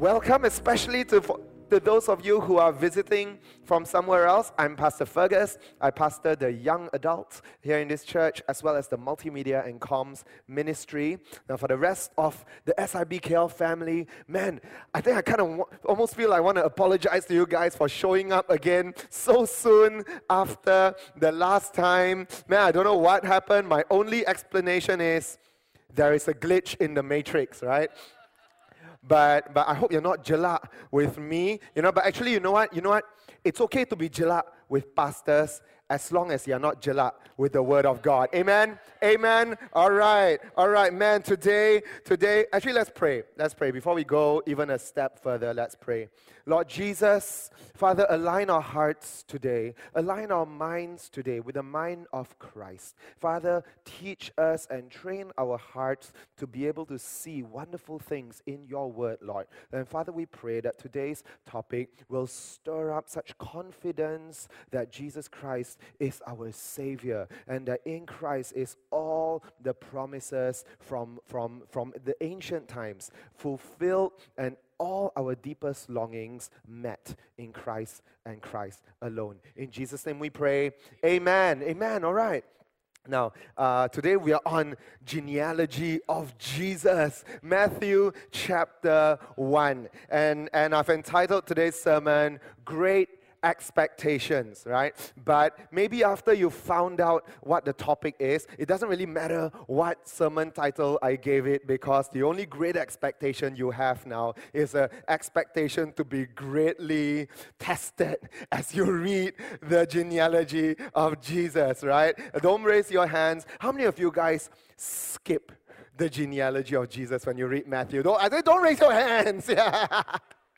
welcome, especially to, to those of you who are visiting from somewhere else. I'm Pastor Fergus. I pastor the young adults here in this church, as well as the multimedia and comms ministry. Now, for the rest of the SIBKL family, man, I think I kind of almost feel I want to apologize to you guys for showing up again so soon after the last time. Man, I don't know what happened. My only explanation is there is a glitch in the matrix, right? But but I hope you're not jelak with me. You know, but actually, you know what? You know what? It's okay to be jelak with pastors as long as you're not jelak with the word of God. Amen. Amen. All right. All right, man. Today, today, actually, let's pray. Let's pray before we go even a step further. Let's pray. Lord Jesus, Father, align our hearts today, align our minds today with the mind of Christ. Father, teach us and train our hearts to be able to see wonderful things in your word, Lord. And Father, we pray that today's topic will stir up such confidence that Jesus Christ is our Savior and that in Christ is all the promises from, from, from the ancient times fulfilled and all our deepest longings met in Christ and Christ alone. In Jesus' name we pray. Amen. Amen. All right. Now, uh, today we are on genealogy of Jesus, Matthew chapter 1. And, and I've entitled today's sermon, Great expectations, right? But maybe after you found out what the topic is, it doesn't really matter what sermon title I gave it because the only great expectation you have now is an expectation to be greatly tested as you read the genealogy of Jesus, right? Don't raise your hands. How many of you guys skip the genealogy of Jesus when you read Matthew? Don't, I say, don't raise your hands. Yeah.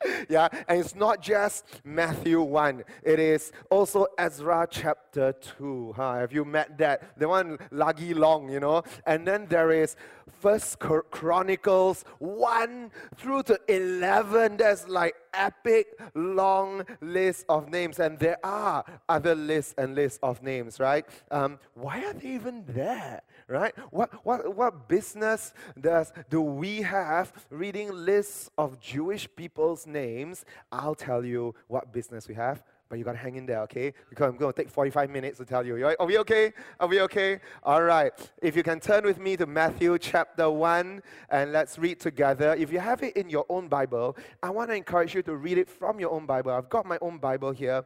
yeah, and it's not just Matthew 1, it is also Ezra chapter 2. Huh? Have you met that? The one lagi long, you know? And then there is First Chronicles 1 through to 11. There's like epic long list of names, and there are other lists and lists of names, right? Um, why are they even there, right? What, what, what business does do we have reading lists of Jewish people's names? I'll tell you what business we have but you got to hang in there, okay? Because I'm to take 45 minutes to tell you. Are we okay? Are we okay? All right. If you can turn with me to Matthew chapter 1 and let's read together. If you have it in your own Bible, I want to encourage you to read it from your own Bible. I've got my own Bible here.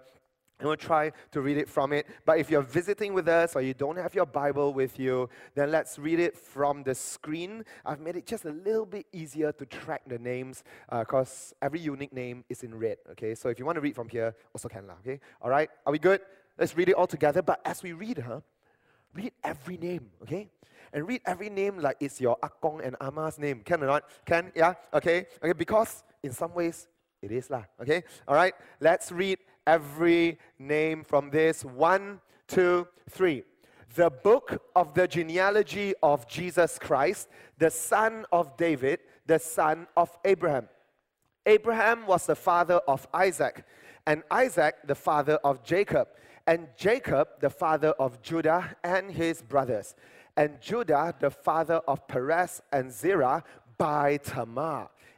And we'll try to read it from it. But if you're visiting with us or you don't have your Bible with you, then let's read it from the screen. I've made it just a little bit easier to track the names because uh, every unique name is in red. Okay, so if you want to read from here, also can. Okay, all right, are we good? Let's read it all together. But as we read, huh, read every name. Okay, and read every name like it's your akong and ama's name. Can or not? Can? Yeah? Okay? Okay, because in some ways it is lah. Okay? All right? Let's read every name from this. One, two, three. The book of the genealogy of Jesus Christ, the son of David, the son of Abraham. Abraham was the father of Isaac, and Isaac the father of Jacob, and Jacob the father of Judah and his brothers, and Judah the father of Perez and Zerah by Tamar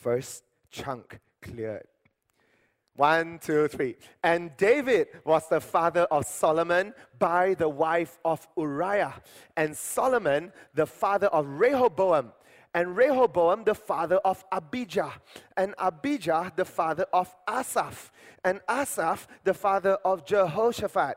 first chunk cleared. One, two, three. And David was the father of Solomon by the wife of Uriah, and Solomon the father of Rehoboam, and Rehoboam the father of Abijah, and Abijah the father of Asaph, and Asaph the father of Jehoshaphat,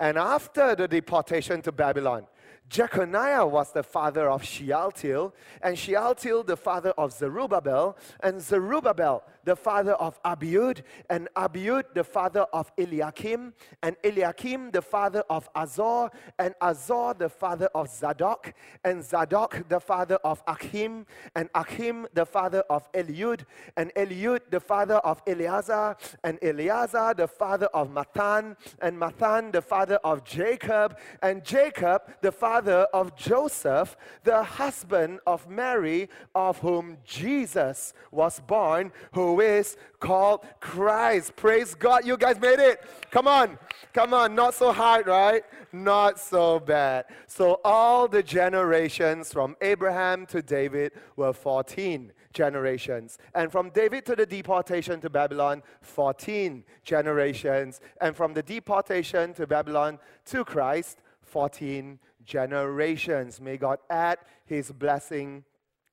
And after the deportation to Babylon, Jeconiah was the father of Shealtiel, and Shealtiel the father of Zerubbabel, and Zerubbabel the father of Abiud, and Abiud the father of Eliakim, and Eliakim the father of Azor, and Azor the father of Zadok, and Zadok the father of Achim, and Achim the father of Eliud, and Eliud the father of Eleazar, and Eleazar the father of Matthan, and Matthan the father of Jacob, and Jacob the father of Joseph, the husband of Mary, of whom Jesus was born, who is called Christ. Praise God, you guys made it. Come on, come on, not so hard, right? Not so bad. So, all the generations from Abraham to David were 14 generations. And from David to the deportation to Babylon, 14 generations. And from the deportation to Babylon to Christ, 14 generations. May God add his blessing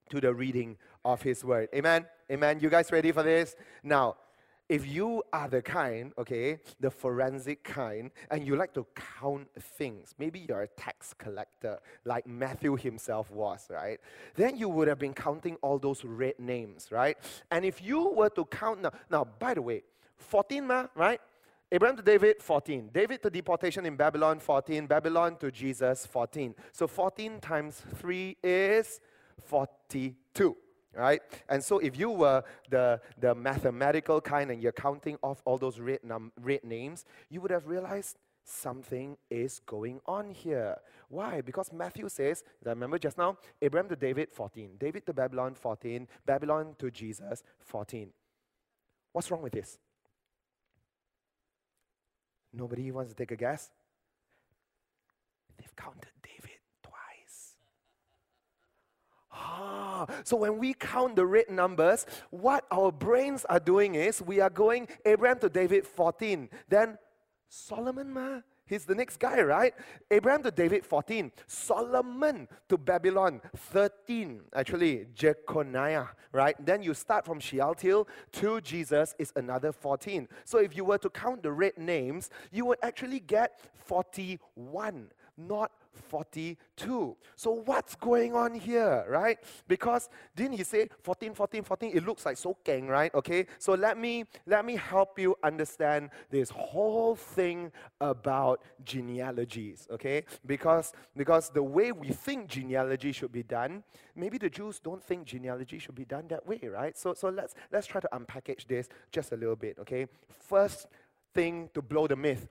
to the reading of his word. Amen. Amen. You guys ready for this? Now, if you are the kind, okay, the forensic kind, and you like to count things, maybe you're a tax collector like Matthew himself was, right? Then you would have been counting all those red names, right? And if you were to count now, now by the way, 14 ma, right? Abraham to David, 14. David to deportation in Babylon, 14. Babylon to Jesus, 14. So 14 times 3 is 42 right? And so if you were the, the mathematical kind and you're counting off all those red, num- red names, you would have realized something is going on here. Why? Because Matthew says, remember just now, Abraham to David, 14. David to Babylon, 14. Babylon to Jesus, 14. What's wrong with this? Nobody wants to take a guess? They've counted Ah, so when we count the red numbers, what our brains are doing is we are going Abraham to David 14. Then Solomon, ma, he's the next guy, right? Abraham to David 14. Solomon to Babylon 13. Actually, Jeconiah, right? Then you start from Shealtiel to Jesus is another 14. So if you were to count the red names, you would actually get 41, not 42. So what's going on here, right? Because didn't he say 14, 14, 14? It looks like so gang, right? Okay. So let me let me help you understand this whole thing about genealogies, okay? Because because the way we think genealogy should be done, maybe the Jews don't think genealogy should be done that way, right? So so let's let's try to unpackage this just a little bit, okay? First thing to blow the myth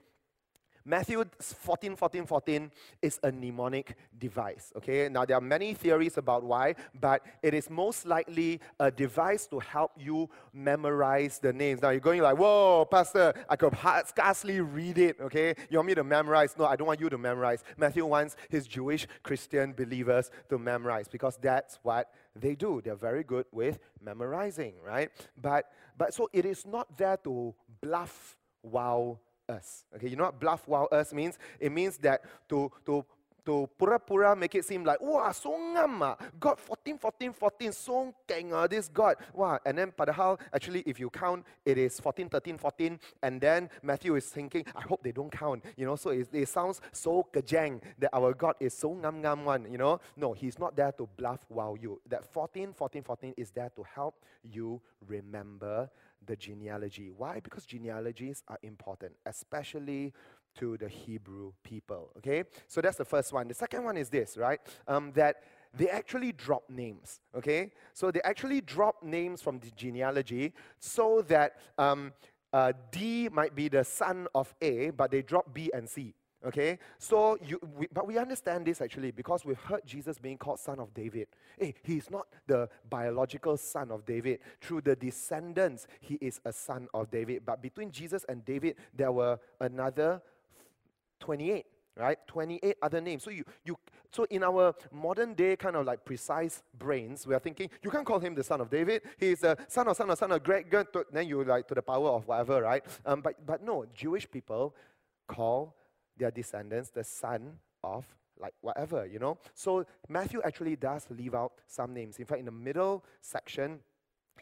Matthew 14, 14, 14 is a mnemonic device. Okay, now there are many theories about why, but it is most likely a device to help you memorize the names. Now you're going like, whoa, Pastor, I could scarcely read it. Okay, you want me to memorize? No, I don't want you to memorize. Matthew wants his Jewish Christian believers to memorize because that's what they do. They're very good with memorizing, right? But but so it is not there to bluff wow us. Okay, you know what bluff wow us means? It means that to, to, to pura-pura make it seem like, wow, so ngam ah. God 14, 14, 14, so keng ah, this God. Wow. And then padahal, actually, if you count, it is 14, 13, 14. And then Matthew is thinking, I hope they don't count. You know, so it, it sounds so kajang that our God is so ngam ngam one, you know. No, he's not there to bluff wow you. That 14, 14, 14 is there to help you remember the genealogy. Why? Because genealogies are important, especially to the Hebrew people. Okay? So that's the first one. The second one is this, right? Um, that they actually drop names. Okay? So they actually drop names from the genealogy so that um, uh, D might be the son of A, but they drop B and C. Okay, so you, we, but we understand this actually because we've heard Jesus being called son of David. Hey, he's not the biological son of David. Through the descendants, he is a son of David. But between Jesus and David, there were another 28 right 28 other names so you you so in our modern day kind of like precise brains we are thinking you can't call him the son of david he's the son of son of son of great then you like to the power of whatever right um, but but no jewish people call their descendants the son of like whatever you know so matthew actually does leave out some names in fact in the middle section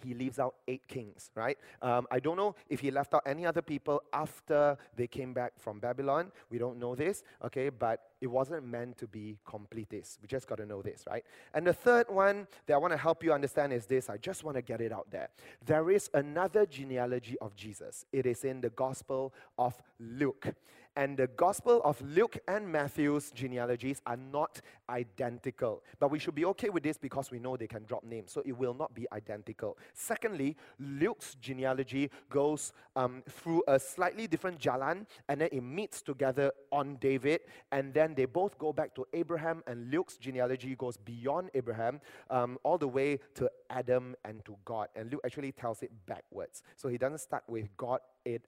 he leaves out eight kings, right? Um, I don't know if he left out any other people after they came back from Babylon. We don't know this, okay? But it wasn't meant to be completist. We just got to know this, right? And the third one that I want to help you understand is this. I just want to get it out there. There is another genealogy of Jesus, it is in the Gospel of Luke. And the Gospel of Luke and Matthew's genealogies are not identical. But we should be okay with this because we know they can drop names, so it will not be identical. Secondly, Luke's genealogy goes um, through a slightly different jalan, and then it meets together on David, and then they both go back to Abraham, and Luke's genealogy goes beyond Abraham, um, all the way to Adam and to God. And Luke actually tells it backwards. So he doesn't start with God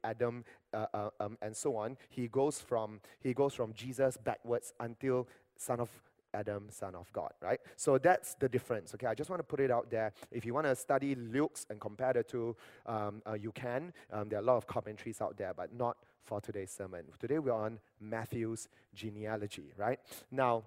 Adam, uh, uh, um, and so on. He goes from he goes from Jesus backwards until Son of Adam, Son of God, right? So that's the difference. Okay, I just want to put it out there. If you want to study Luke's and compare the two, um, uh, you can. Um, there are a lot of commentaries out there, but not for today's sermon. Today we're on Matthew's genealogy, right? Now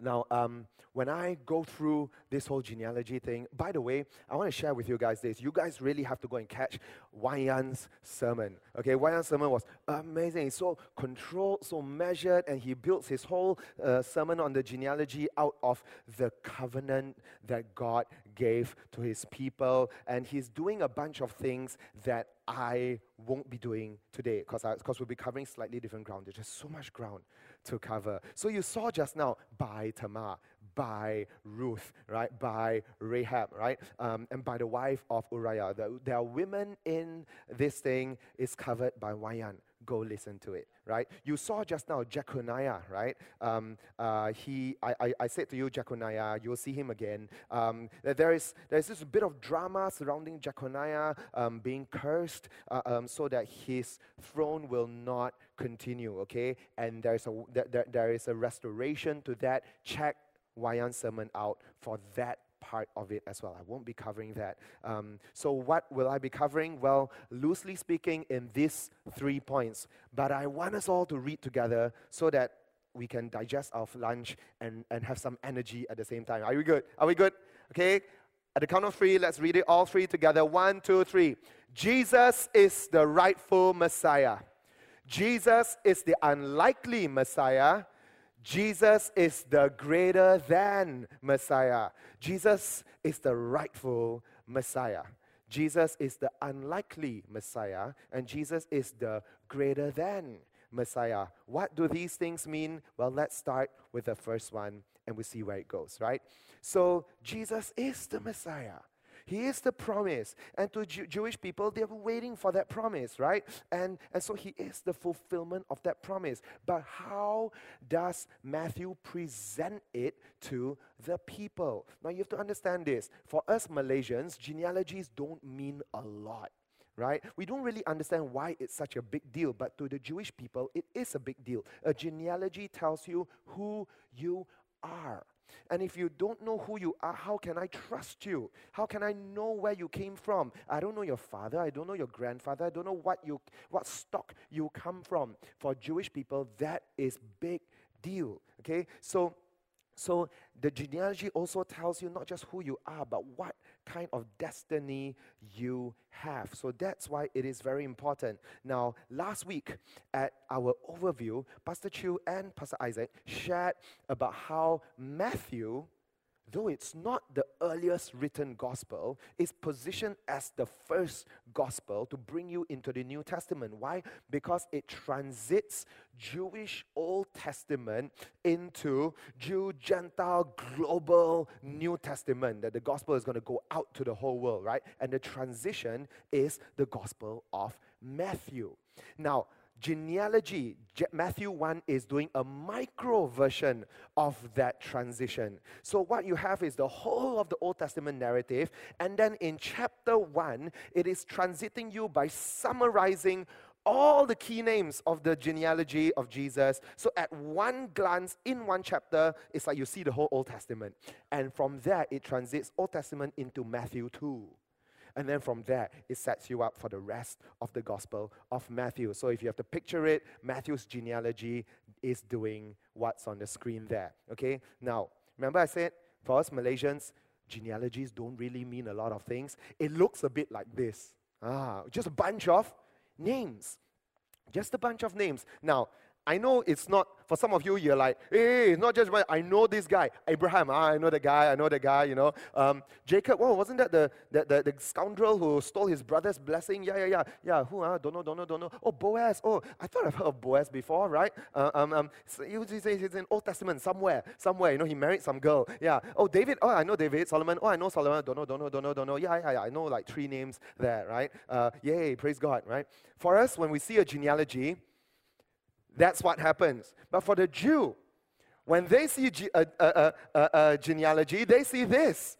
now, um, when I go through this whole genealogy thing, by the way, I want to share with you guys this. You guys really have to go and catch Yan's sermon. Okay, Yan's sermon was amazing. It's so controlled, so measured, and he builds his whole uh, sermon on the genealogy out of the covenant that God gave to his people. And he's doing a bunch of things that I won't be doing today because we'll be covering slightly different ground. There's just so much ground to cover. So you saw just now by Tamar, by Ruth, right? By Rahab, right? Um, and by the wife of Uriah. The, there are women in this thing is covered by Wayan go listen to it, right? You saw just now Jeconiah, right? Um, uh, he, I, I, I, said to you, Jeconiah, you'll see him again. Um, there is there's this bit of drama surrounding Jeconiah um, being cursed uh, um, so that his throne will not continue, okay? And there's a, there, there is a restoration to that. Check Wayan sermon out for that part of it as well. I won't be covering that. Um, so, what will I be covering? Well, loosely speaking, in these three points. But I want us all to read together so that we can digest our lunch and, and have some energy at the same time. Are we good? Are we good? Okay. At the count of three, let's read it all three together. One, two, three. Jesus is the rightful Messiah. Jesus is the unlikely Messiah. Jesus is the greater than Messiah. Jesus is the rightful Messiah. Jesus is the unlikely Messiah, and Jesus is the greater than Messiah. What do these things mean? Well, let's start with the first one and we see where it goes, right? So, Jesus is the Messiah. He is the promise. And to Jew- Jewish people, they were waiting for that promise, right? And, and so he is the fulfillment of that promise. But how does Matthew present it to the people? Now you have to understand this. For us Malaysians, genealogies don't mean a lot right? We don't really understand why it's such a big deal, but to the Jewish people, it is a big deal. A genealogy tells you who you are. And if you don't know who you are, how can I trust you? How can I know where you came from? I don't know your father, I don't know your grandfather, I don't know what you what stock you come from. For Jewish people, that is big deal. Okay? So so the genealogy also tells you not just who you are, but what kind of destiny you have. So that's why it is very important. Now, last week at our overview, Pastor Chu and Pastor Isaac shared about how Matthew though it's not the earliest written gospel, is positioned as the first gospel to bring you into the New Testament. Why? Because it transits Jewish Old Testament into Jew, Gentile, global New Testament. That the gospel is going to go out to the whole world, right? And the transition is the gospel of Matthew. Now, genealogy, Matthew 1 is doing a micro version of that transition. So, what you have is the whole of the Old Testament narrative, and then in chapter 1, it is transiting you by summarizing all the key names of the genealogy of Jesus. So at one glance, in one chapter, it's like you see the whole Old Testament. And from there, it transits Old Testament into Matthew 2. And then from there, it sets you up for the rest of the Gospel of Matthew. So if you have to picture it, Matthew's genealogy is doing what's on the screen there. Okay? Now, remember I said, for us Malaysians, genealogies don't really mean a lot of things. It looks a bit like this. Ah, just a bunch of names. Just a bunch of names. Now, I know it's not, for some of you, you're like, hey, it's not just. I know this guy. Abraham, ah, I know the guy, I know the guy, you know. Um, Jacob, oh, wasn't that the, the, the, the, scoundrel who stole his brother's blessing? Yeah, yeah, yeah. Yeah, who, ah, don't know, don't know, don't know. Oh, Boaz. Oh, I thought I've heard of Boaz before, right? Uh, um, um, so he's in Old Testament somewhere, somewhere, you know, he married some girl. Yeah. Oh, David, oh, I know David. Solomon, oh, I know Solomon. Don't know, don't know, don't know, don't know. Yeah, yeah, yeah. I know like three names there, right? Uh, yay, praise God, right? For us, when we see a genealogy, that's what happens. But for the Jew, when they see a, a, a, a, genealogy, they see this.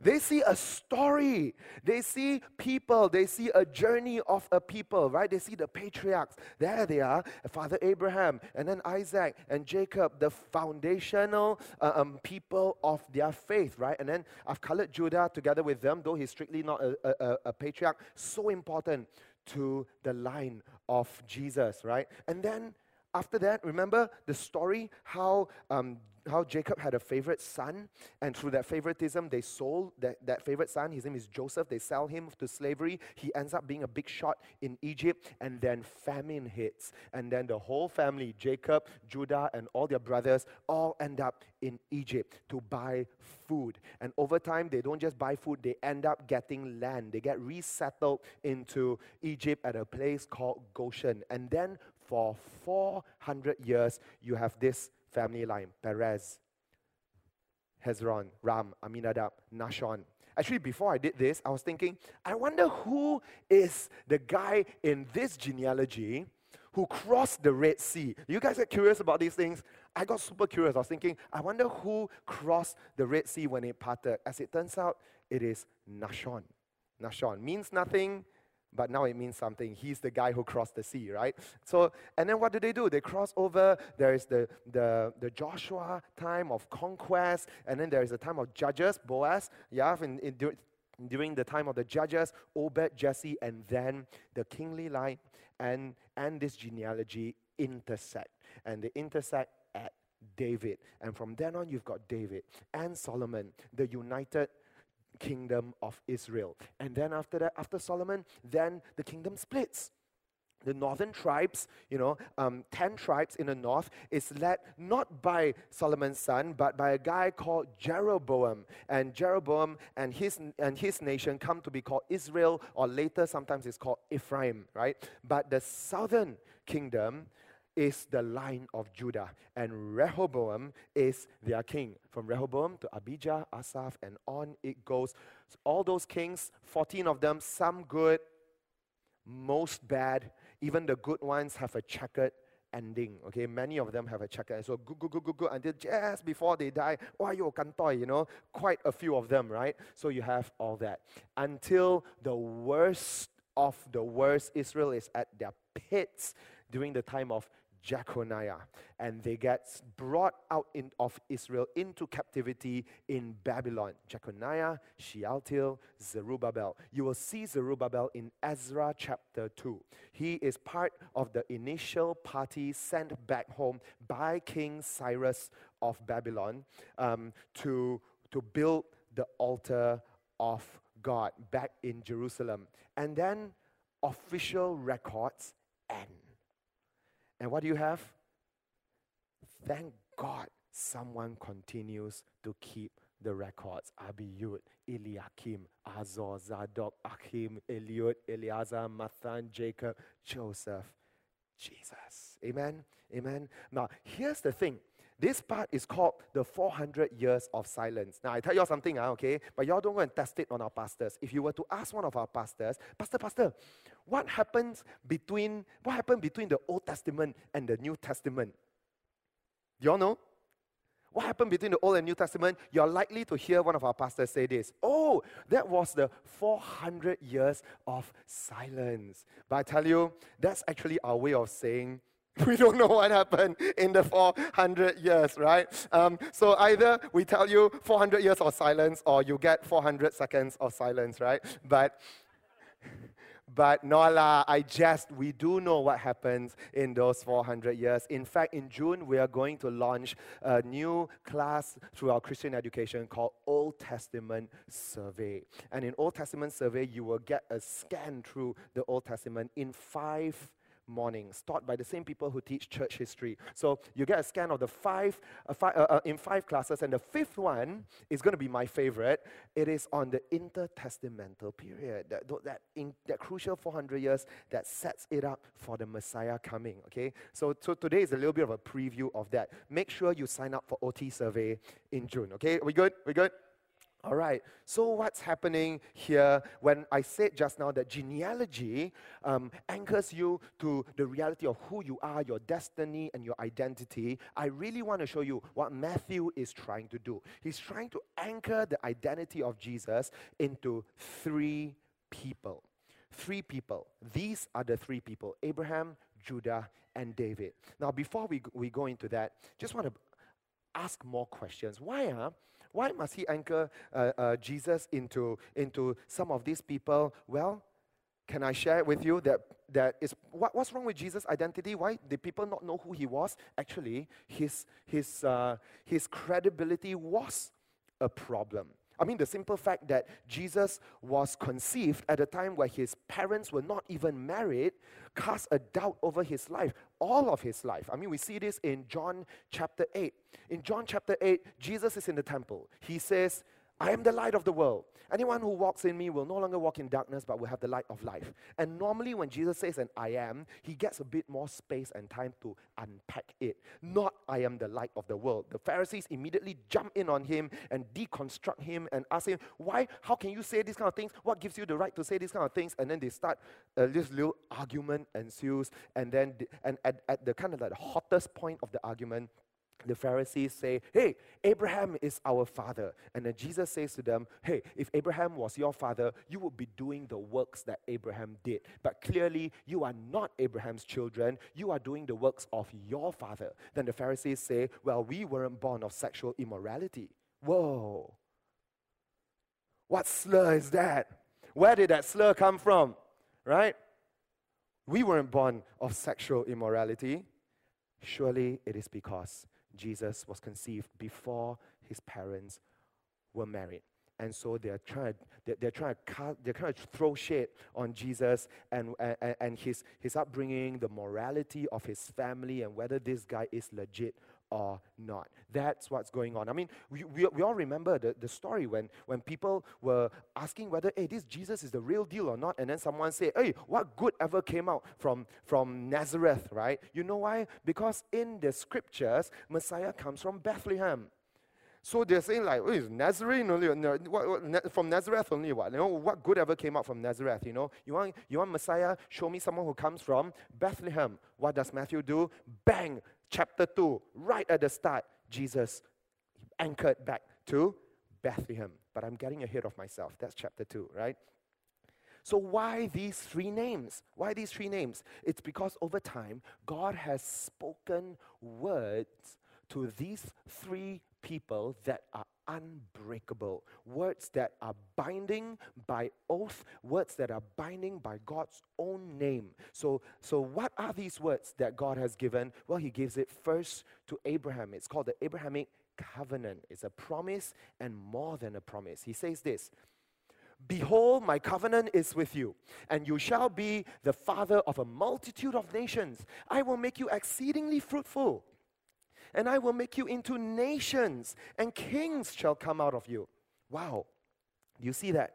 They see a story. They see people. They see a journey of a people, right? They see the patriarchs. There they are Father Abraham, and then Isaac and Jacob, the foundational uh, um, people of their faith, right? And then I've colored Judah together with them, though he's strictly not a, a, a patriarch. So important to the line of Jesus, right? And then after that, remember the story how, um, how Jacob had a favorite son, and through that favoritism, they sold that, that favorite son. His name is Joseph. They sell him to slavery. He ends up being a big shot in Egypt, and then famine hits. And then the whole family, Jacob, Judah, and all their brothers, all end up in Egypt to buy food. And over time, they don't just buy food, they end up getting land. They get resettled into Egypt at a place called Goshen. And then for 400 years, you have this family line Perez, Hezron, Ram, Amminadab, Nahshon. Actually, before I did this, I was thinking, I wonder who is the guy in this genealogy who crossed the Red Sea. You guys get curious about these things? I got super curious. I was thinking, I wonder who crossed the Red Sea when it parted. As it turns out, it is Nahshon. Nahshon means nothing, but now it means something. He's the guy who crossed the sea, right? So, and then what do they do? They cross over. There is the, the, the Joshua time of conquest, and then there is the time of judges, Boaz, yeah, in, in, during the time of the judges, Obed, Jesse, and then the kingly line and, and this genealogy intersect. And they intersect at David. And from then on, you've got David and Solomon, the united kingdom of Israel. And then after that, after Solomon, then the kingdom splits. The northern tribes, you know, um, 10 tribes in the north, is led not by Solomon's son, but by a guy called Jeroboam. And Jeroboam and his, and his nation come to be called Israel, or later sometimes it's called Ephraim, right? But the southern kingdom is the line of Judah, and Rehoboam is their king. From Rehoboam to Abijah, Asaph, and on it goes. So all those kings, 14 of them, some good, most bad. Even the good ones have a checkered ending. Okay, many of them have a checkered. So good, good, good, good, good until just before they die. Oh, yo, kantoi, you know, quite a few of them, right? So you have all that until the worst of the worst. Israel is at their pits during the time of Jeconiah, and they get brought out in, of Israel into captivity in Babylon. Jeconiah, Shealtiel, Zerubbabel. You will see Zerubbabel in Ezra chapter 2. He is part of the initial party sent back home by King Cyrus of Babylon um, to, to build the altar of God back in Jerusalem. And then official records end and what do you have? Thank God someone continues to keep the records. Abiud, Eliakim, Azor, Zadok, Achim, Eliud, Eleazar, Matthan, Jacob, Joseph, Jesus. Amen? Amen. Now, here's the thing. This part is called the 400 years of silence. Now, I tell you all something, uh, okay? But y'all don't go and test it on our pastors. If you were to ask one of our pastors, Pastor, Pastor, what happens between, what happened between the Old Testament and the New Testament? Do y'all know? what happened between the Old and New Testament? You're likely to hear one of our pastors say this Oh, that was the 400 years of silence. But I tell you, that's actually our way of saying we don't know what happened in the 400 years, right? Um, so either we tell you 400 years of silence or you get 400 seconds of silence, right? But but no I just, we do know what happens in those 400 years. In fact, in June, we are going to launch a new class through our Christian education called Old Testament Survey. And in Old Testament Survey, you will get a scan through the Old Testament in five mornings taught by the same people who teach church history. So you get a scan of the five, uh, five uh, uh, in five classes, and the fifth one is going to be my favorite. It is on the intertestamental period, that, that, in, that crucial 400 years that sets it up for the Messiah coming. Okay, so, so today is a little bit of a preview of that. Make sure you sign up for OT survey in June. Okay, we good? We good? All right, so what's happening here when I said just now that genealogy um, anchors you to the reality of who you are, your destiny, and your identity? I really want to show you what Matthew is trying to do. He's trying to anchor the identity of Jesus into three people. Three people. These are the three people Abraham, Judah, and David. Now, before we, we go into that, just want to ask more questions. Why? Huh? Why must he anchor uh, uh, Jesus into, into some of these people? Well, can I share with you that, that is what, what's wrong with Jesus' identity? Why did people not know who he was? Actually, his, his, uh, his credibility was a problem. I mean, the simple fact that Jesus was conceived at a time where his parents were not even married cast a doubt over his life, all of his life. I mean, we see this in John chapter 8. In John chapter 8, Jesus is in the temple. He says, I am the light of the world. Anyone who walks in me will no longer walk in darkness, but will have the light of life. And normally, when Jesus says, and I am, he gets a bit more space and time to unpack it. Not, I am the light of the world. The Pharisees immediately jump in on him and deconstruct him and ask him, Why? How can you say these kind of things? What gives you the right to say these kind of things? And then they start, uh, this little argument ensues. And then, the, and at, at the kind of like the hottest point of the argument, the Pharisees say, Hey, Abraham is our father. And then Jesus says to them, Hey, if Abraham was your father, you would be doing the works that Abraham did. But clearly, you are not Abraham's children. You are doing the works of your father. Then the Pharisees say, Well, we weren't born of sexual immorality. Whoa. What slur is that? Where did that slur come from? Right? We weren't born of sexual immorality. Surely it is because Jesus was conceived before his parents were married. And so they're trying, they're, they're trying to cut, they're trying to throw shade on Jesus and, and, and his, his upbringing, the morality of his family, and whether this guy is legit or not. That's what's going on. I mean, we, we, we all remember the, the story when, when people were asking whether, hey, this Jesus is the real deal or not, and then someone said, hey, what good ever came out from, from Nazareth, right? You know why? Because in the scriptures, Messiah comes from Bethlehem. So they're saying like, oh, is Nazarene only? From Nazareth only? What? You know, what good ever came out from Nazareth? You know, you want you want Messiah? Show me someone who comes from Bethlehem. What does Matthew do? Bang! Chapter 2, right at the start, Jesus anchored back to Bethlehem. But I'm getting ahead of myself. That's chapter 2, right? So, why these three names? Why these three names? It's because over time, God has spoken words to these three people that are unbreakable, words that are binding by oath, words that are binding by God's own name. So, so what are these words that God has given? Well, He gives it first to Abraham. It's called the Abrahamic covenant. It's a promise and more than a promise. He says this. Behold, my covenant is with you, and you shall be the father of a multitude of nations. I will make you exceedingly fruitful and I will make you into nations, and kings shall come out of you. Wow. Do you see that?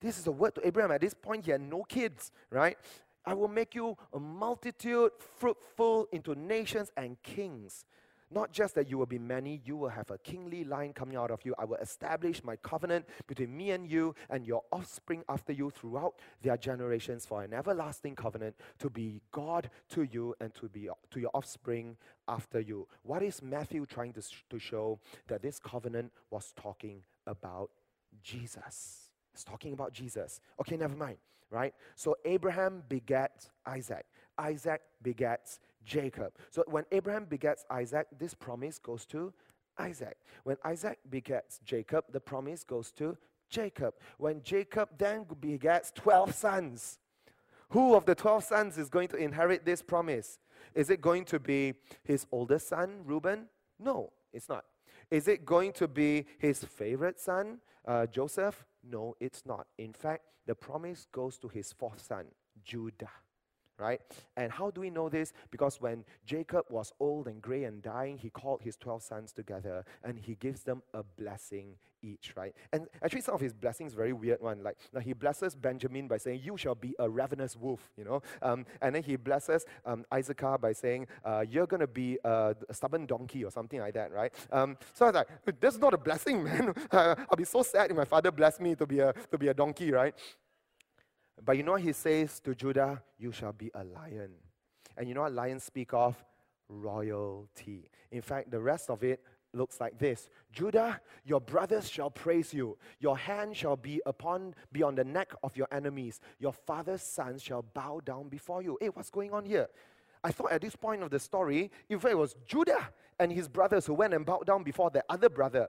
This is a word to Abraham. At this point, he had no kids, right? I will make you a multitude, fruitful into nations and kings. Not just that you will be many, you will have a kingly line coming out of you. I will establish my covenant between me and you and your offspring after you throughout their generations for an everlasting covenant to be God to you and to be to your offspring after you. What is Matthew trying to, to show? That this covenant was talking about Jesus. It's talking about Jesus. Okay, never mind, right? So Abraham begat Isaac. Isaac begets Jacob. So when Abraham begets Isaac, this promise goes to Isaac. When Isaac begets Jacob, the promise goes to Jacob. When Jacob then begets 12 sons, who of the 12 sons is going to inherit this promise? Is it going to be his oldest son, Reuben? No, it's not. Is it going to be his favorite son, uh, Joseph? No, it's not. In fact, the promise goes to his fourth son, Judah right? And how do we know this? Because when Jacob was old and gray and dying, he called his 12 sons together and he gives them a blessing each, right? And actually, some of his blessings very weird one. Like he blesses Benjamin by saying, "You shall be a ravenous wolf," you know. Um, and then he blesses um, by saying, uh, "You're gonna be a, a, stubborn donkey" or something like that, right? Um, so I was like, "That's not a blessing, man. I'll be so sad if my father blessed me to be a to be a donkey, right?" But you know he says to Judah? You shall be a lion. And you know what lions speak of? Royalty. In fact, the rest of it looks like this Judah, your brothers shall praise you. Your hand shall be upon be on the neck of your enemies. Your father's sons shall bow down before you. Hey, what's going on here? I thought at this point of the story, fact, it was Judah and his brothers who went and bowed down before their other brother.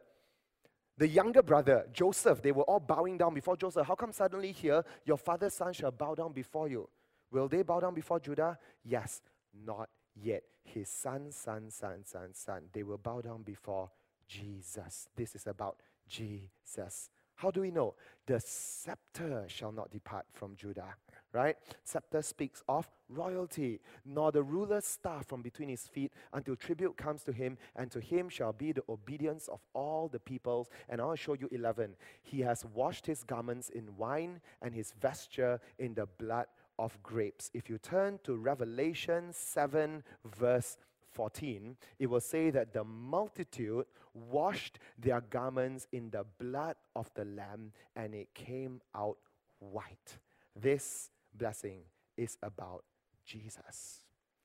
The younger brother, Joseph, they were all bowing down before Joseph. How come suddenly here, your father's son shall bow down before you? Will they bow down before Judah? Yes, not yet. His son, son, son, son, son. They will bow down before Jesus. This is about Jesus. How do we know? The scepter shall not depart from Judah right? Scepter speaks of royalty, nor the ruler's staff from between his feet until tribute comes to him, and to him shall be the obedience of all the peoples. And I'll show you 11. He has washed his garments in wine and his vesture in the blood of grapes. If you turn to Revelation 7, verse 14, it will say that the multitude washed their garments in the blood of the Lamb and it came out white. This blessing is about Jesus.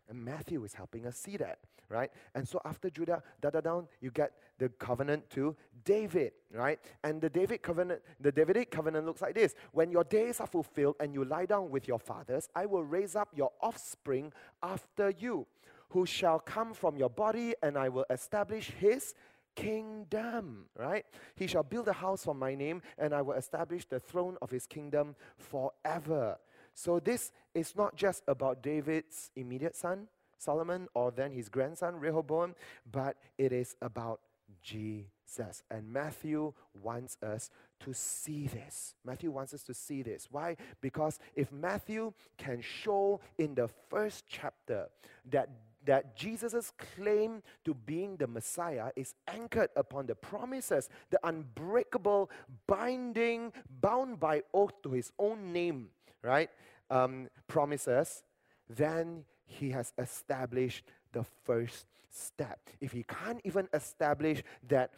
And Matthew is helping us see that, right? And so after Judah, da da down, you get the covenant to David, right? And the David covenant, the Davidic covenant looks like this: When your days are fulfilled and you lie down with your fathers, I will raise up your offspring after you, who shall come from your body, and I will establish his kingdom, right? He shall build a house for my name, and I will establish the throne of his kingdom forever. So this is not just about David's immediate son, Solomon, or then his grandson, Rehoboam, but it is about Jesus. And Matthew wants us to see this. Matthew wants us to see this. Why? Because if Matthew can show in the first chapter that that Jesus' claim to being the Messiah is anchored upon the promises, the unbreakable, binding, bound by oath to his own name, right? Um, promises, then he has established the first step. If he can't even establish that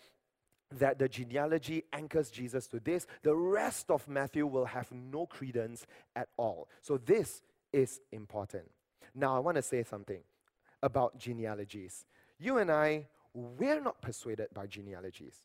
that the genealogy anchors Jesus to this, the rest of Matthew will have no credence at all. So this is important. Now I want to say something about genealogies. You and I, we're not persuaded by genealogies.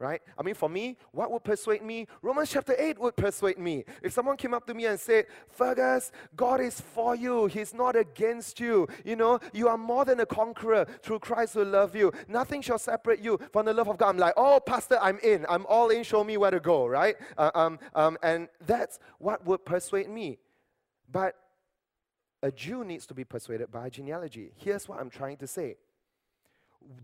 Right? I mean, for me, what would persuade me? Romans chapter 8 would persuade me. If someone came up to me and said, Fergus, God is for you, He's not against you. You know, you are more than a conqueror through Christ who love you. Nothing shall separate you from the love of God. I'm like, oh, Pastor, I'm in. I'm all in. Show me where to go, right? Uh, um, um, and that's what would persuade me. But a Jew needs to be persuaded by genealogy. Here's what I'm trying to say.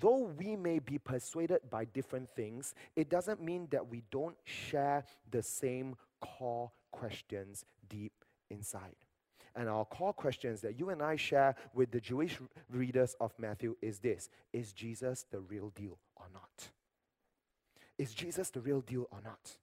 Though we may be persuaded by different things, it doesn't mean that we don't share the same core questions deep inside. And our core questions that you and I share with the Jewish readers of Matthew is this Is Jesus the real deal or not? Is Jesus the real deal or not?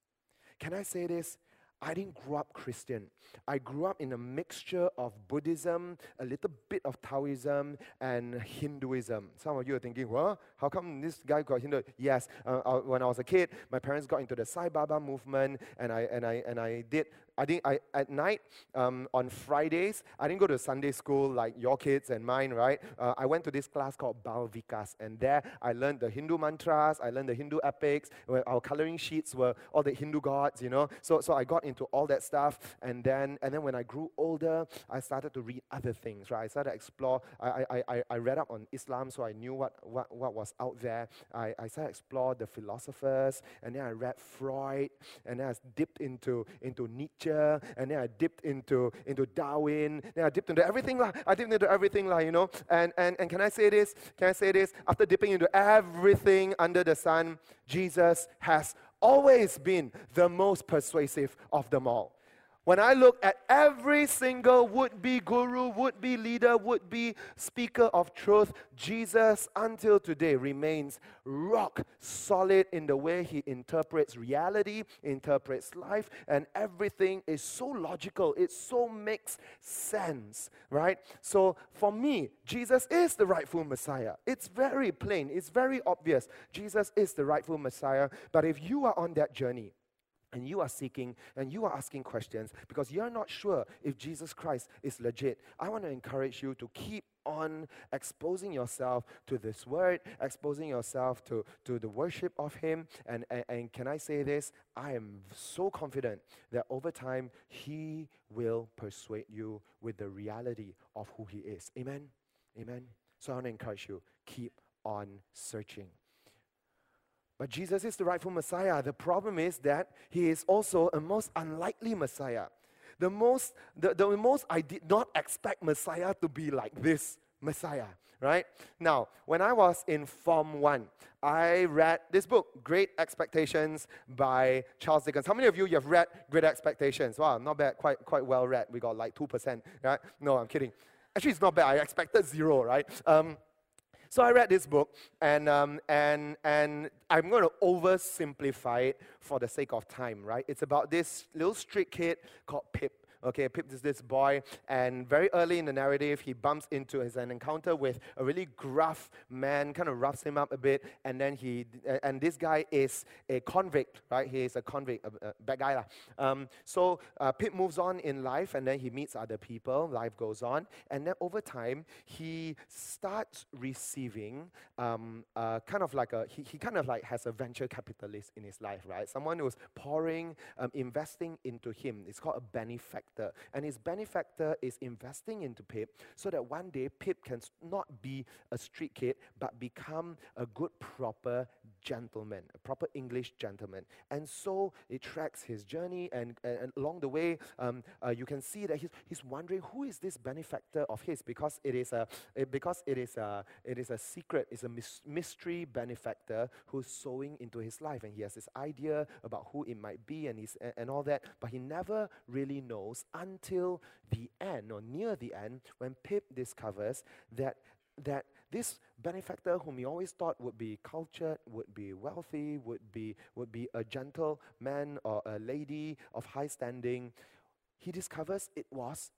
Can I say this? I didn't grow up Christian. I grew up in a mixture of Buddhism, a little bit of Taoism, and Hinduism. Some of you are thinking, well, how come this guy got Hindu? Yes, uh, uh, when I was a kid, my parents got into the Sai Baba movement, and I, and I, and I did I think I, at night um, on Fridays, I didn't go to Sunday school like your kids and mine, right? Uh, I went to this class called Balvikas, and there I learned the Hindu mantras, I learned the Hindu epics, where our coloring sheets were all the Hindu gods, you know. So, so I got into all that stuff, and then, and then when I grew older, I started to read other things, right? I started to explore. I, I, I, I read up on Islam, so I knew what, what, what was out there. I, I started to explore the philosophers, and then I read Freud, and then I dipped into, into Nietzsche and then I dipped into, into Darwin, then I dipped into everything. I dipped into everything, lah, you know. And, and, and can I say this? Can I say this? After dipping into everything under the sun, Jesus has always been the most persuasive of them all. When I look at every single would be guru, would be leader, would be speaker of truth, Jesus until today remains rock solid in the way he interprets reality, interprets life, and everything is so logical. It so makes sense, right? So for me, Jesus is the rightful Messiah. It's very plain, it's very obvious. Jesus is the rightful Messiah. But if you are on that journey, and you are seeking and you are asking questions because you're not sure if Jesus Christ is legit, I want to encourage you to keep on exposing yourself to this word, exposing yourself to, to the worship of Him. And, and, and can I say this? I am so confident that over time, He will persuade you with the reality of who He is. Amen? Amen? So I want to encourage you keep on searching. But Jesus is the rightful Messiah. The problem is that he is also a most unlikely Messiah. The most, the, the most I did not expect Messiah to be like this Messiah, right? Now, when I was in Form 1, I read this book, Great Expectations by Charles Dickens. How many of you you have read Great Expectations? Wow, not bad, quite, quite well read. We got like 2%, right? No, I'm kidding. Actually, it's not bad. I expected zero, right? Um, so I read this book, and, um, and, and I'm going to oversimplify it for the sake of time, right? It's about this little street kid called Pip. Okay, Pip is this boy, and very early in the narrative, he bumps into his an encounter with a really gruff man, kind of roughs him up a bit, and then he and this guy is a convict, right? He is a convict, a, a bad guy, lah. Um, so uh, Pip moves on in life, and then he meets other people. Life goes on, and then over time, he starts receiving um, uh, kind of like a he, he kind of like has a venture capitalist in his life, right? Someone who's pouring, um, investing into him. It's called a benefactor benefactor. And his benefactor is investing into Pip so that one day Pip can not be a street kid, but become a good, proper gentleman, a proper English gentleman. And so it tracks his journey, and, and along the way, um, uh, you can see that he's, he's wondering who is this benefactor of his because it is a, it, because it is a, it is a secret, it's a mystery benefactor who's sowing into his life. And he has this idea about who it might be and, he's, and all that, but he never really knows until the end or near the end when Pip discovers that, that this benefactor whom he always thought would be cultured, would be wealthy, would be, would be a gentleman or a lady of high standing, he discovers it was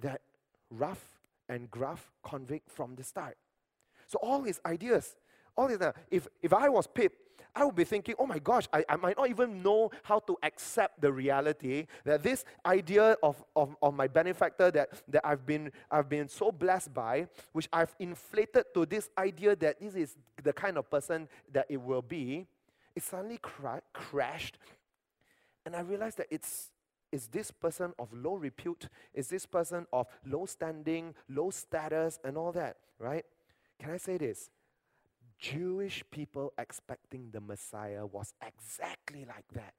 that rough and gruff convict from the start. So all his ideas, all his, if, if I was Pip, I would be thinking, oh my gosh, I, I might not even know how to accept the reality that this idea of, of, of my benefactor that, that I've, been, I've been so blessed by, which I've inflated to this idea that this is the kind of person that it will be, it suddenly cra- crashed. And I realized that it's, is this person of low repute? Is this person of low standing, low status, and all that, right? Can I say this? Jewish people expecting the Messiah was exactly like that.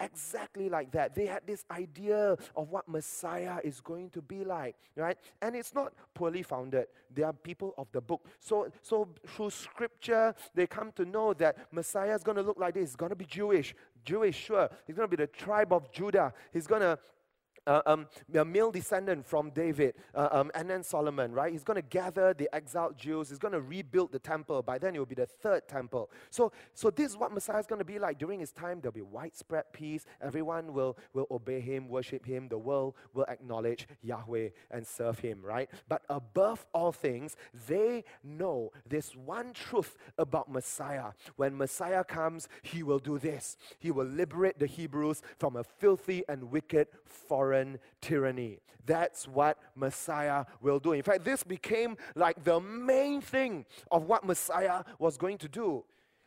Exactly like that. They had this idea of what Messiah is going to be like, right? And it's not poorly founded. They are people of the book. So, so through scripture, they come to know that Messiah is going to look like this. He's going to be Jewish. Jewish, sure. He's going to be the tribe of Judah. He's going to uh, um, a male descendant from David, uh, um, and then Solomon, right? He's going to gather the exiled Jews. He's going to rebuild the temple. By then, it will be the third temple. So, so this is what Messiah is going to be like. During his time, there'll be widespread peace. Everyone will, will obey him, worship him. The world will acknowledge Yahweh and serve him, right? But above all things, they know this one truth about Messiah. When Messiah comes, he will do this. He will liberate the Hebrews from a filthy and wicked foreign tyranny. That's what Messiah will do. In fact, this became like the main thing of what Messiah was going to do.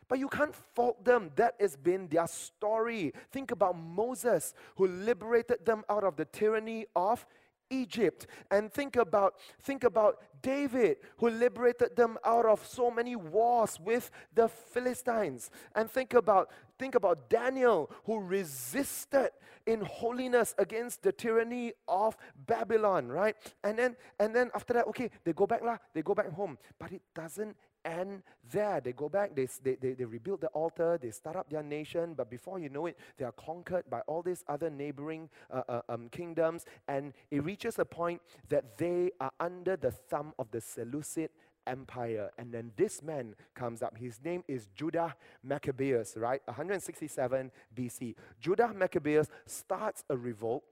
But you can't fault them. That has been their story. Think about Moses, who liberated them out of the tyranny of Egypt. And think about, think about David, who liberated them out of so many wars with the Philistines. And think about, think about Daniel, who resisted in holiness against the tyranny of Babylon, right? And then, and then after that, okay, they go back lah, they go back home. But it doesn't end there. They go back, they, they, they, they, rebuild the altar, they start up their nation, but before you know it, they are conquered by all these other neighboring uh, uh, um, kingdoms, and it reaches a point that they are under the thumb of the Seleucid Empire. And then this man comes up. His name is Judah Maccabeus, right? 167 BC. Judah Maccabeus starts a revolt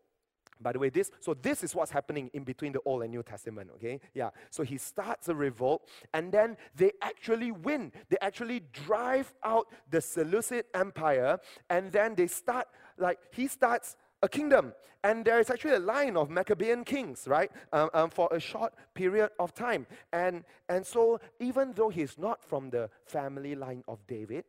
by the way, this so this is what's happening in between the Old and New Testament. Okay, yeah. So he starts a revolt, and then they actually win. They actually drive out the Seleucid Empire, and then they start like he starts a kingdom. And there is actually a line of Maccabean kings, right, um, um, for a short period of time. And, and so, even though he's not from the family line of David,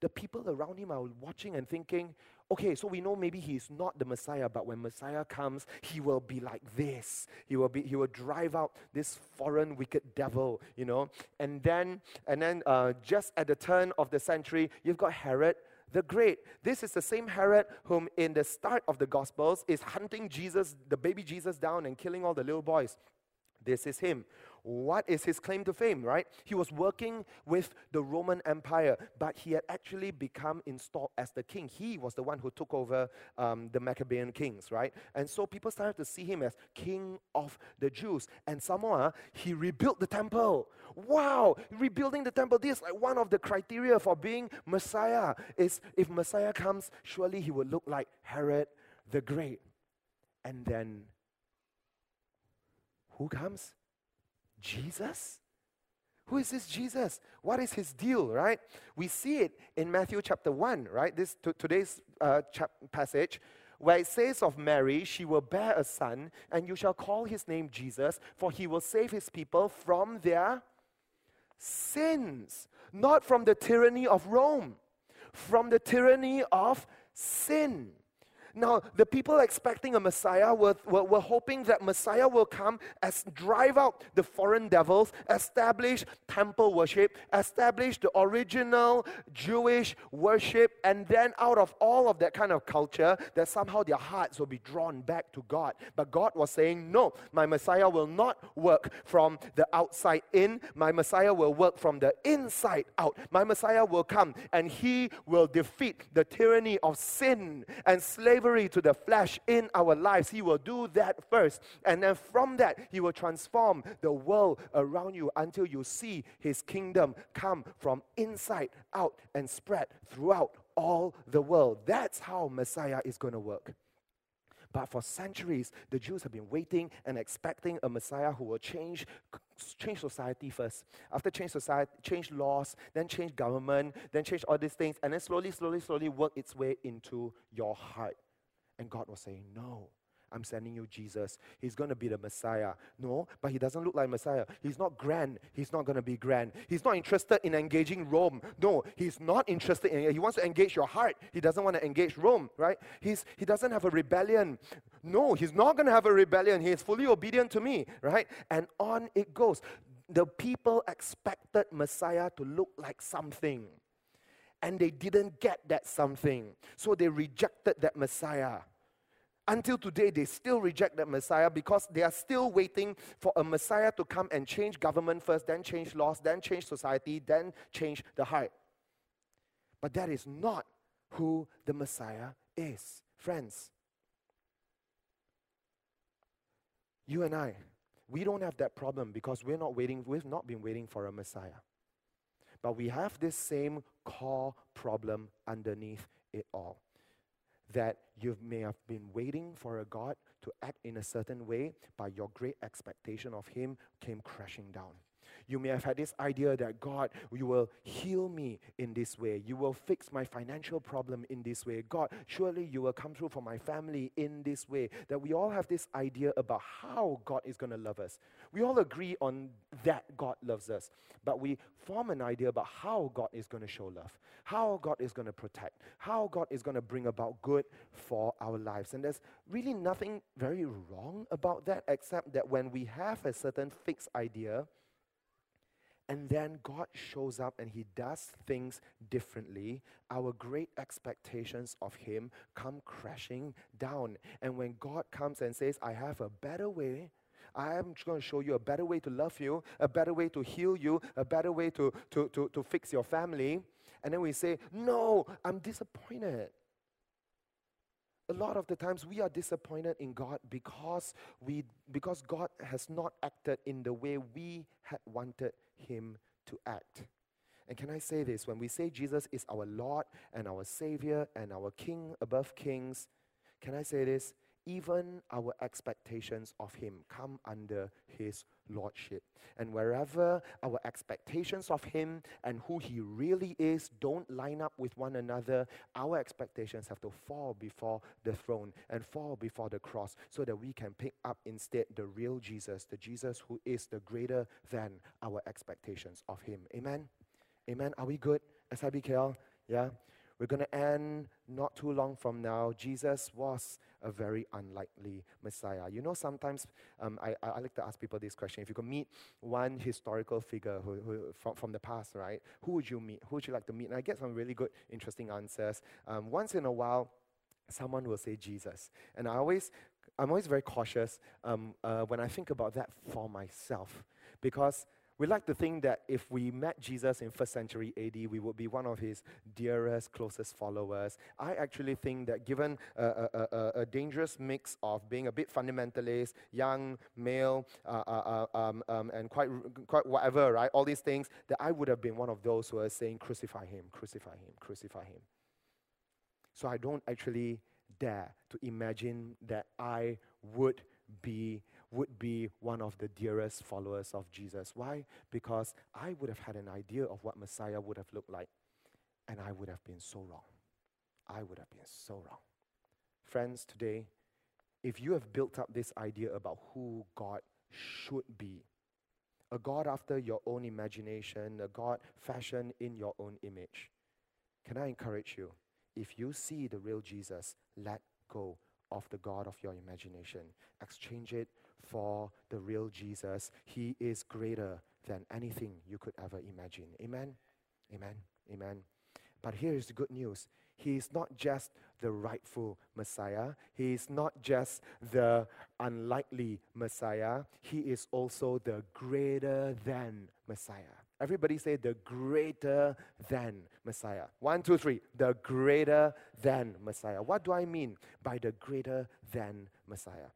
the people around him are watching and thinking, okay, so we know maybe he's not the Messiah, but when Messiah comes, he will be like this. He will be, he will drive out this foreign wicked devil, you know. And then, and then, uh, just at the turn of the century, you've got Herod the Great. This is the same Herod whom, in the start of the Gospels, is hunting Jesus, the baby Jesus, down and killing all the little boys. This is him. What is his claim to fame, right? He was working with the Roman Empire, but he had actually become installed as the king. He was the one who took over um, the Maccabean kings, right? And so people started to see him as king of the Jews. And somehow he rebuilt the temple. Wow, rebuilding the temple. This is like one of the criteria for being Messiah. Is if Messiah comes, surely he will look like Herod the Great. And then who comes? Jesus? Who is this Jesus? What is his deal, right? We see it in Matthew chapter 1, right? This t- today's uh, chap- passage where it says of Mary, she will bear a son, and you shall call his name Jesus, for he will save his people from their sins, not from the tyranny of Rome, from the tyranny of sin. Now, the people expecting a Messiah were, were, were, hoping that Messiah will come as drive out the foreign devils, establish temple worship, establish the original Jewish worship, and then out of all of that kind of culture, that somehow their hearts will be drawn back to God. But God was saying, No, my Messiah will not work from the outside in, my Messiah will work from the inside out. My Messiah will come and he will defeat the tyranny of sin and slavery slavery to the flesh in our lives. He will do that first. And then from that, He will transform the world around you until you see His kingdom come from inside out and spread throughout all the world. That's how Messiah is going to work. But for centuries, the Jews have been waiting and expecting a Messiah who will change, change society first. After change society, change laws, then change government, then change all these things, and then slowly, slowly, slowly work its way into your heart. And God was saying, No, I'm sending you Jesus. He's going to be the Messiah. No, but he doesn't look like Messiah. He's not grand. He's not going to be grand. He's not interested in engaging Rome. No, he's not interested in He wants to engage your heart. He doesn't want to engage Rome, right? He's, he doesn't have a rebellion. No, he's not going to have a rebellion. He is fully obedient to me, right? And on it goes. The people expected Messiah to look like something and they didn't get that something. So they rejected that Messiah. Until today, they still reject that Messiah because they are still waiting for a Messiah to come and change government first, then change laws, then change society, then change the heart. But that is not who the Messiah is, friends. You and I, we don't have that problem because we're not waiting, we've not been waiting for a Messiah. But we have this same core problem underneath it all. That you may have been waiting for a God to act in a certain way, but your great expectation of Him came crashing down. You may have had this idea that God, you will heal me in this way. You will fix my financial problem in this way. God, surely you will come through for my family in this way. That we all have this idea about how God is going to love us. We all agree on that God loves us, but we form an idea about how God is going to show love, how God is going to protect, how God is going to bring about good for our lives. And there's really nothing very wrong about that, except that when we have a certain fixed idea, and then God shows up and He does things differently, our great expectations of Him come crashing down. And when God comes and says, I have a better way, I am going to show you a better way to love you, a better way to heal you, a better way to, to, to, to fix your family. And then we say, No, I'm disappointed. A lot of the times we are disappointed in God because, we, because God has not acted in the way we had wanted him to act. And can I say this? When we say Jesus is our Lord and our Savior and our King above kings, can I say this? Even our expectations of Him come under His Lordship. And wherever our expectations of Him and who He really is don't line up with one another, our expectations have to fall before the throne and fall before the cross so that we can pick up instead the real Jesus, the Jesus who is the greater than our expectations of Him. Amen? Amen. Are we good? SIBKL? Yeah? We're going to end not too long from now. Jesus was a very unlikely Messiah. You know, sometimes um, I, I like to ask people this question. If you could meet one historical figure who, who, from, from the past, right, who would you meet? Who would you like to meet? And I get some really good, interesting answers. Um, once in a while, someone will say Jesus. And I always, I'm always very cautious um, uh, when I think about that for myself because we like to think that if we met Jesus in first century AD, we would be one of his dearest, closest followers. I actually think that given a, a, a, a dangerous mix of being a bit fundamentalist, young, male, uh, uh, uh, um, um, and quite, quite whatever, right, all these things, that I would have been one of those who are saying, crucify him, crucify him, crucify him. So I don't actually dare to imagine that I would be would be one of the dearest followers of Jesus. Why? Because I would have had an idea of what Messiah would have looked like, and I would have been so wrong. I would have been so wrong. Friends, today, if you have built up this idea about who God should be, a God after your own imagination, a God fashioned in your own image, can I encourage you? If you see the real Jesus, let go of the God of your imagination. Exchange it for the real Jesus. He is greater than anything you could ever imagine. Amen? Amen. Amen. But here is the good news. He is not just the rightful Messiah. He is not just the unlikely Messiah. He is also the greater than Messiah. Everybody say the greater than Messiah. One, two, three. The greater than Messiah. What do I mean by the greater than Messiah?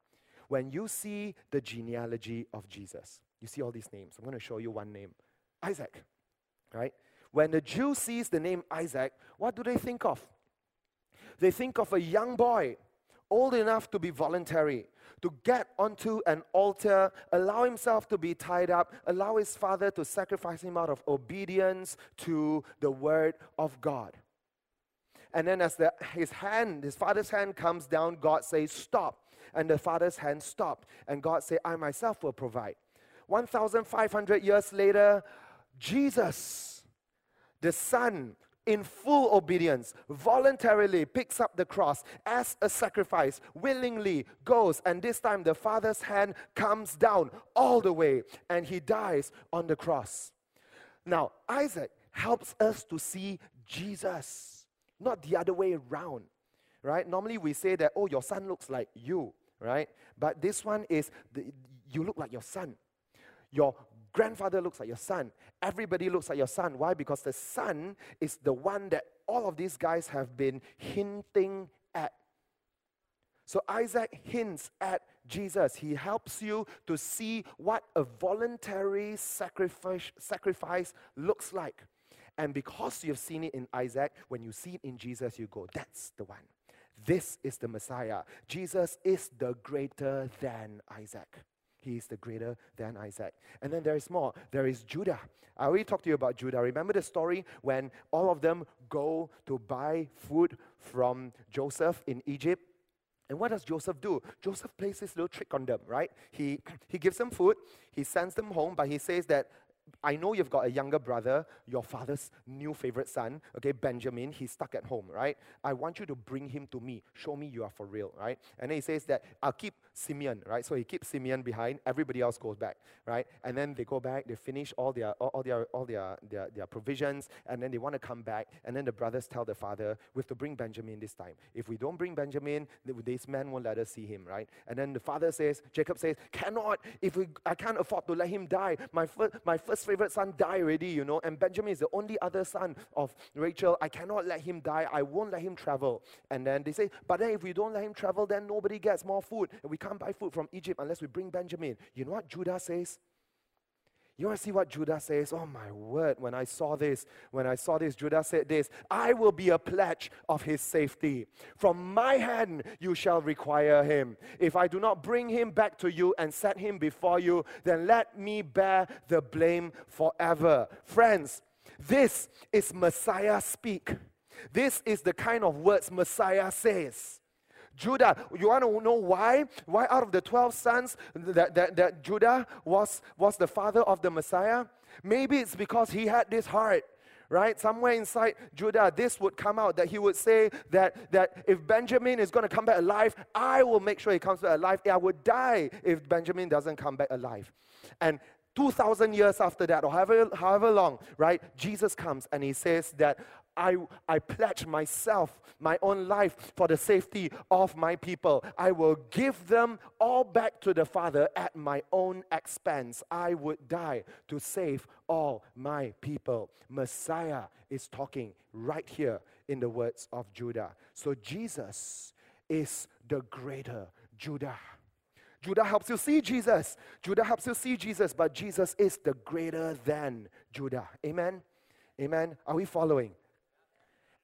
When you see the genealogy of Jesus, you see all these names. I'm going to show you one name Isaac, right? When the Jew sees the name Isaac, what do they think of? They think of a young boy, old enough to be voluntary, to get onto an altar, allow himself to be tied up, allow his father to sacrifice him out of obedience to the word of God. And then, as the, his hand, his father's hand comes down, God says, Stop and the father's hand stopped. And God said, I myself will provide. 1,500 years later, Jesus, the Son, in full obedience, voluntarily picks up the cross as a sacrifice, willingly goes, and this time the Father's hand comes down all the way and he dies on the cross. Now, Isaac helps us to see Jesus, not the other way around, right? Normally we say that, oh, your son looks like you right? But this one is the, you look like your son. Your grandfather looks like your son. Everybody looks like your son. Why? Because the son is the one that all of these guys have been hinting at. So Isaac hints at Jesus. He helps you to see what a voluntary sacrifice, sacrifice looks like. And because you've seen it in Isaac, when you see it in Jesus, you go, that's the one. This is the Messiah. Jesus is the greater than Isaac. He is the greater than Isaac. And then there is more. There is Judah. I already talked to you about Judah. Remember the story when all of them go to buy food from Joseph in Egypt? And what does Joseph do? Joseph plays this little trick on them, right? He, he gives them food, he sends them home, but he says that I know you've got a younger brother, your father's new favorite son, okay, Benjamin. He's stuck at home, right? I want you to bring him to me. Show me you are for real, right? And then he says that I'll keep Simeon, right? So he keeps Simeon behind. Everybody else goes back, right? And then they go back. They finish all their all, all their all their, their their provisions, and then they want to come back. And then the brothers tell the father, "We have to bring Benjamin this time. If we don't bring Benjamin, this man won't let us see him, right?" And then the father says, Jacob says, "Cannot. If we, I can't afford to let him die. My first my first first favorite son die already, you know, and Benjamin is the only other son of Rachel. I cannot let him die. I won't let him travel. And then they say, but then if we don't let him travel, then nobody gets more food. And we can't buy food from Egypt unless we bring Benjamin. You know what Judah says? You want to see what Judah says? Oh my word, when I saw this, when I saw this, Judah said this I will be a pledge of his safety. From my hand you shall require him. If I do not bring him back to you and set him before you, then let me bear the blame forever. Friends, this is Messiah speak. This is the kind of words Messiah says. Judah. You want to know why? Why out of the 12 sons that, that, that Judah was, was the father of the Messiah? Maybe it's because he had this heart right? Somewhere inside Judah, this would come out that he would say that, that if Benjamin is going to come back alive, I will make sure he comes back alive. I would die if Benjamin doesn't come back alive. And 2,000 years after that, or however, however long, right? Jesus comes and he says that I, I pledge myself, my own life, for the safety of my people. I will give them all back to the Father at my own expense. I would die to save all my people. Messiah is talking right here in the words of Judah. So Jesus is the greater Judah. Judah helps you see Jesus. Judah helps you see Jesus, but Jesus is the greater than Judah. Amen? Amen? Are we following?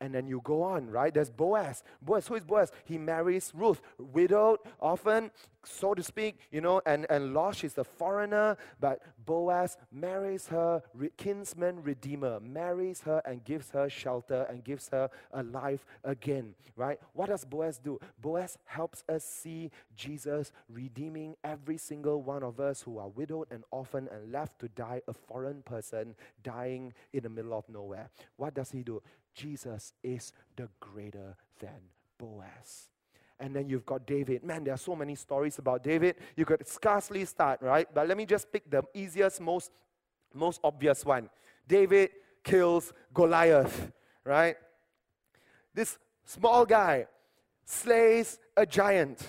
And then you go on, right? There's Boaz. Boaz, who is Boaz? He marries Ruth, widowed, often, so to speak, you know, and, and lost. She's a foreigner, but Boaz marries her, re- kinsman redeemer, marries her and gives her shelter and gives her a life again, right? What does Boaz do? Boaz helps us see Jesus redeeming every single one of us who are widowed and orphaned and left to die a foreign person dying in the middle of nowhere. What does he do? Jesus is the greater than Boaz. And then you've got David. Man, there are so many stories about David. You could scarcely start, right? But let me just pick the easiest, most, most obvious one. David kills Goliath, right? This small guy slays a giant.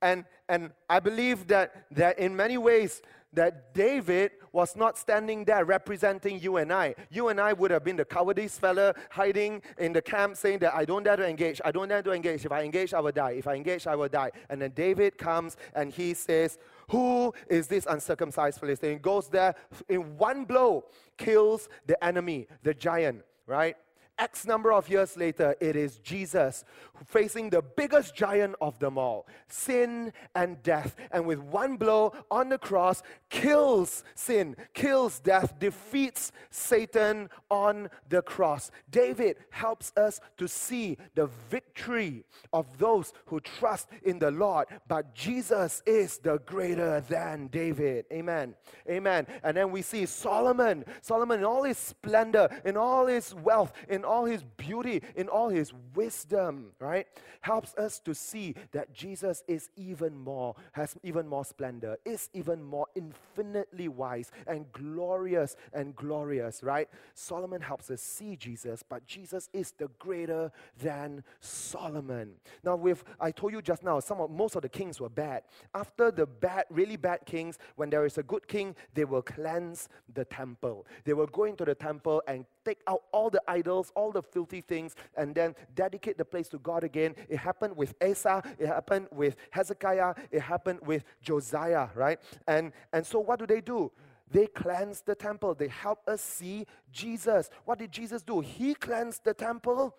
And, and I believe that, that in many ways, that David was not standing there representing you and I. You and I would have been the cowardice fella hiding in the camp saying that I don't dare to engage. I don't dare to engage. If I engage, I will die. If I engage, I will die. And then David comes and he says, Who is this uncircumcised Philistine? He goes there in one blow, kills the enemy, the giant, right? X number of years later, it is Jesus facing the biggest giant of them all sin and death. And with one blow on the cross, kills sin, kills death, defeats Satan on the cross. David helps us to see the victory of those who trust in the Lord. But Jesus is the greater than David. Amen. Amen. And then we see Solomon, Solomon in all his splendor, in all his wealth, in all his beauty, in all his wisdom, right? Helps us to see that Jesus is even more, has even more splendor, is even more infinitely wise and glorious and glorious, right? Solomon helps us see Jesus, but Jesus is the greater than Solomon. Now, with I told you just now, some of most of the kings were bad. After the bad, really bad kings, when there is a good king, they will cleanse the temple. They will go into the temple and take out all the idols, all the filthy things, and then dedicate the place to God again. It happened with Asa, it happened with Hezekiah, it happened with Josiah, right? And, and so what do they do? They cleanse the temple. They help us see Jesus. What did Jesus do? He cleansed the temple.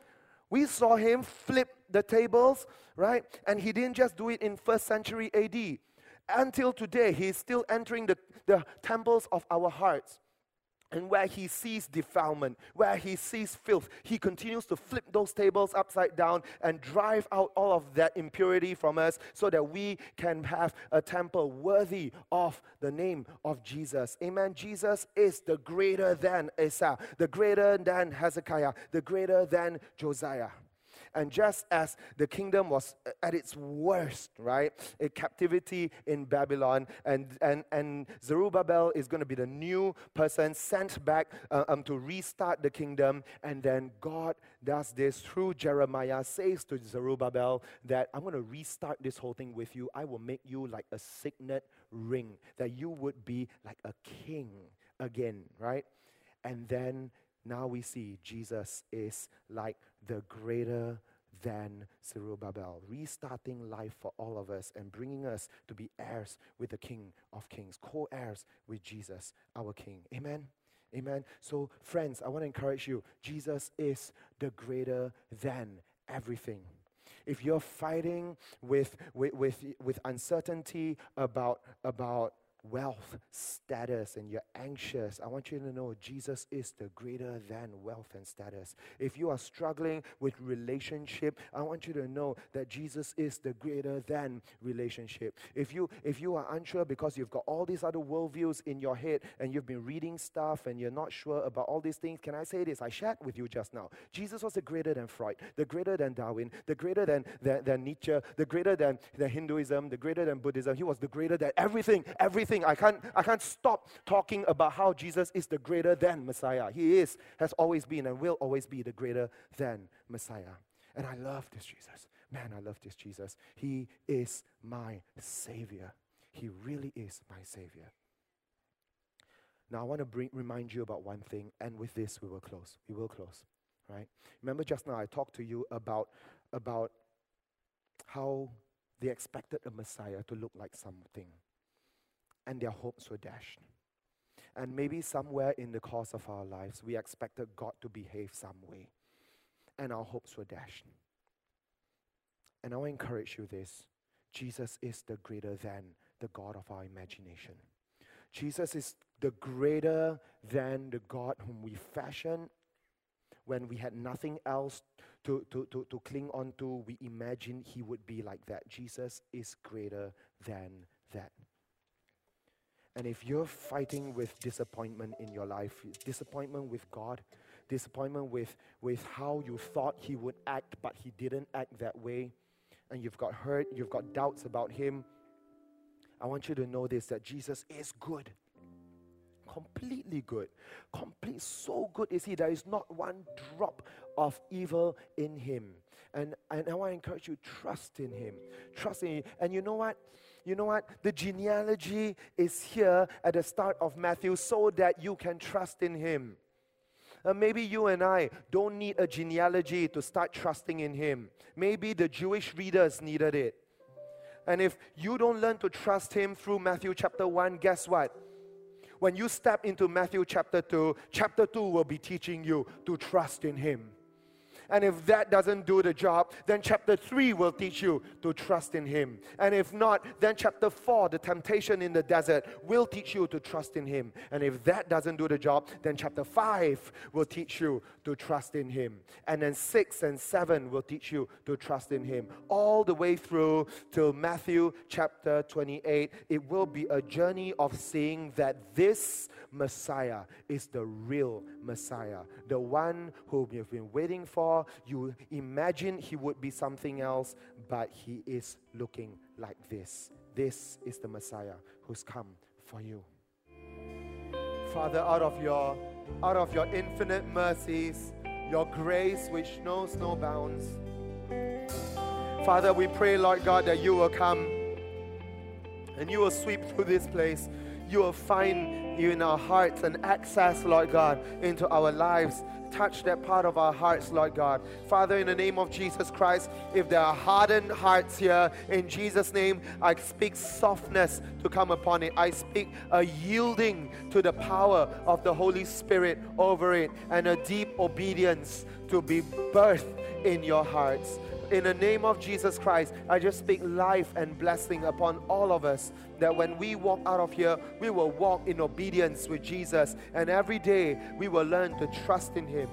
We saw him flip the tables, right? And he didn't just do it in first century AD. Until today, he's still entering the, the temples of our hearts. And where he sees defilement, where he sees filth, he continues to flip those tables upside down and drive out all of that impurity from us so that we can have a temple worthy of the name of Jesus. Amen. Jesus is the greater than Asa, the greater than Hezekiah, the greater than Josiah. And just as the kingdom was at its worst, right, a captivity in Babylon, and, and, and Zerubbabel is going to be the new person sent back uh, um, to restart the kingdom. And then God does this through Jeremiah, says to Zerubbabel that I'm going to restart this whole thing with you. I will make you like a signet ring, that you would be like a king again, right? And then now we see Jesus is like the greater than Zerubbabel, restarting life for all of us and bringing us to be heirs with the King of Kings, co heirs with Jesus, our King. Amen. Amen. So, friends, I want to encourage you Jesus is the greater than everything. If you're fighting with, with, with, with uncertainty about, about wealth, status, and you're anxious, I want you to know Jesus is the greater than wealth and status. If you are struggling with relationship, I want you to know that Jesus is the greater than relationship. If you if you are unsure because you've got all these other worldviews in your head and you've been reading stuff and you're not sure about all these things, can I say this? I shared with you just now. Jesus was the greater than Freud, the greater than Darwin, the greater than, than, than Nietzsche, the greater than, than Hinduism, the greater than Buddhism. He was the greater than everything, everything everything. I can't, I can't stop talking about how Jesus is the greater than Messiah. He is, has always been, and will always be the greater than Messiah. And I love this Jesus. Man, I love this Jesus. He is my Savior. He really is my Savior. Now, I want to bring, remind you about one thing, and with this, we will close. We will close, right? Remember just now I talked to you about, about how they expected a Messiah to look like something and their hopes were dashed. And maybe somewhere in the course of our lives, we expected God to behave some way, and our hopes were dashed. And I want to encourage you this Jesus is the greater than the God of our imagination. Jesus is the greater than the God whom we fashioned when we had nothing else to, to, to, to cling on to. We imagined he would be like that. Jesus is greater than that. And if you're fighting with disappointment in your life, disappointment with God, disappointment with, with how you thought He would act, but He didn't act that way, and you've got hurt, you've got doubts about Him, I want you to know this that Jesus is good. Completely good. Complete, so good is He. There is not one drop of evil in Him. And, and I want to encourage you, trust in Him. Trust in Him. And you know what? You know what? The genealogy is here at the start of Matthew so that you can trust in Him. Uh, maybe you and I don't need a genealogy to start trusting in Him. Maybe the Jewish readers needed it. And if you don't learn to trust Him through Matthew chapter 1, guess what? When you step into Matthew chapter 2, chapter 2 will be teaching you to trust in Him. And if that doesn't do the job, then chapter 3 will teach you to trust in Him. And if not, then chapter 4, the temptation in the desert, will teach you to trust in Him. And if that doesn't do the job, then chapter 5 will teach you to trust in Him. And then 6 and 7 will teach you to trust in Him. All the way through till Matthew chapter 28, it will be a journey of seeing that this Messiah is the real Messiah, the one whom you've been waiting for. You imagine he would be something else, but he is looking like this. This is the Messiah who's come for you. Father, out of your out of your infinite mercies, your grace which knows no bounds. Father, we pray, Lord God, that you will come And you will sweep through this place. You will find you in our hearts and access, Lord God, into our lives touch that part of our hearts, Lord God. Father, in the name of Jesus Christ, if there are hardened hearts here, in Jesus' name, I speak softness to come upon it. I speak a yielding to the power of the Holy Spirit over it and a deep obedience to be birthed in your hearts in the name of Jesus Christ, I just speak life and blessing upon all of us. That when we walk out of here, we will walk in obedience with Jesus. And every day, we will learn to trust in Him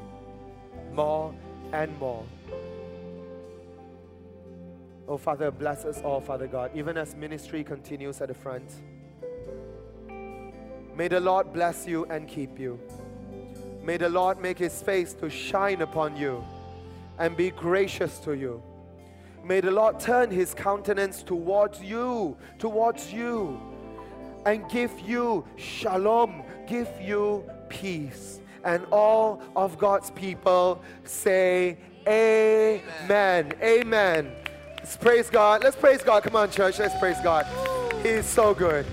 more and more. Oh, Father, bless us all, Father God, even as ministry continues at the front. May the Lord bless you and keep you. May the Lord make his face to shine upon you and be gracious to you. May the Lord turn his countenance towards you, towards you, and give you shalom, give you peace. And all of God's people say, Amen. Amen. Amen. Let's praise God. Let's praise God. Come on, church. Let's praise God. He's so good.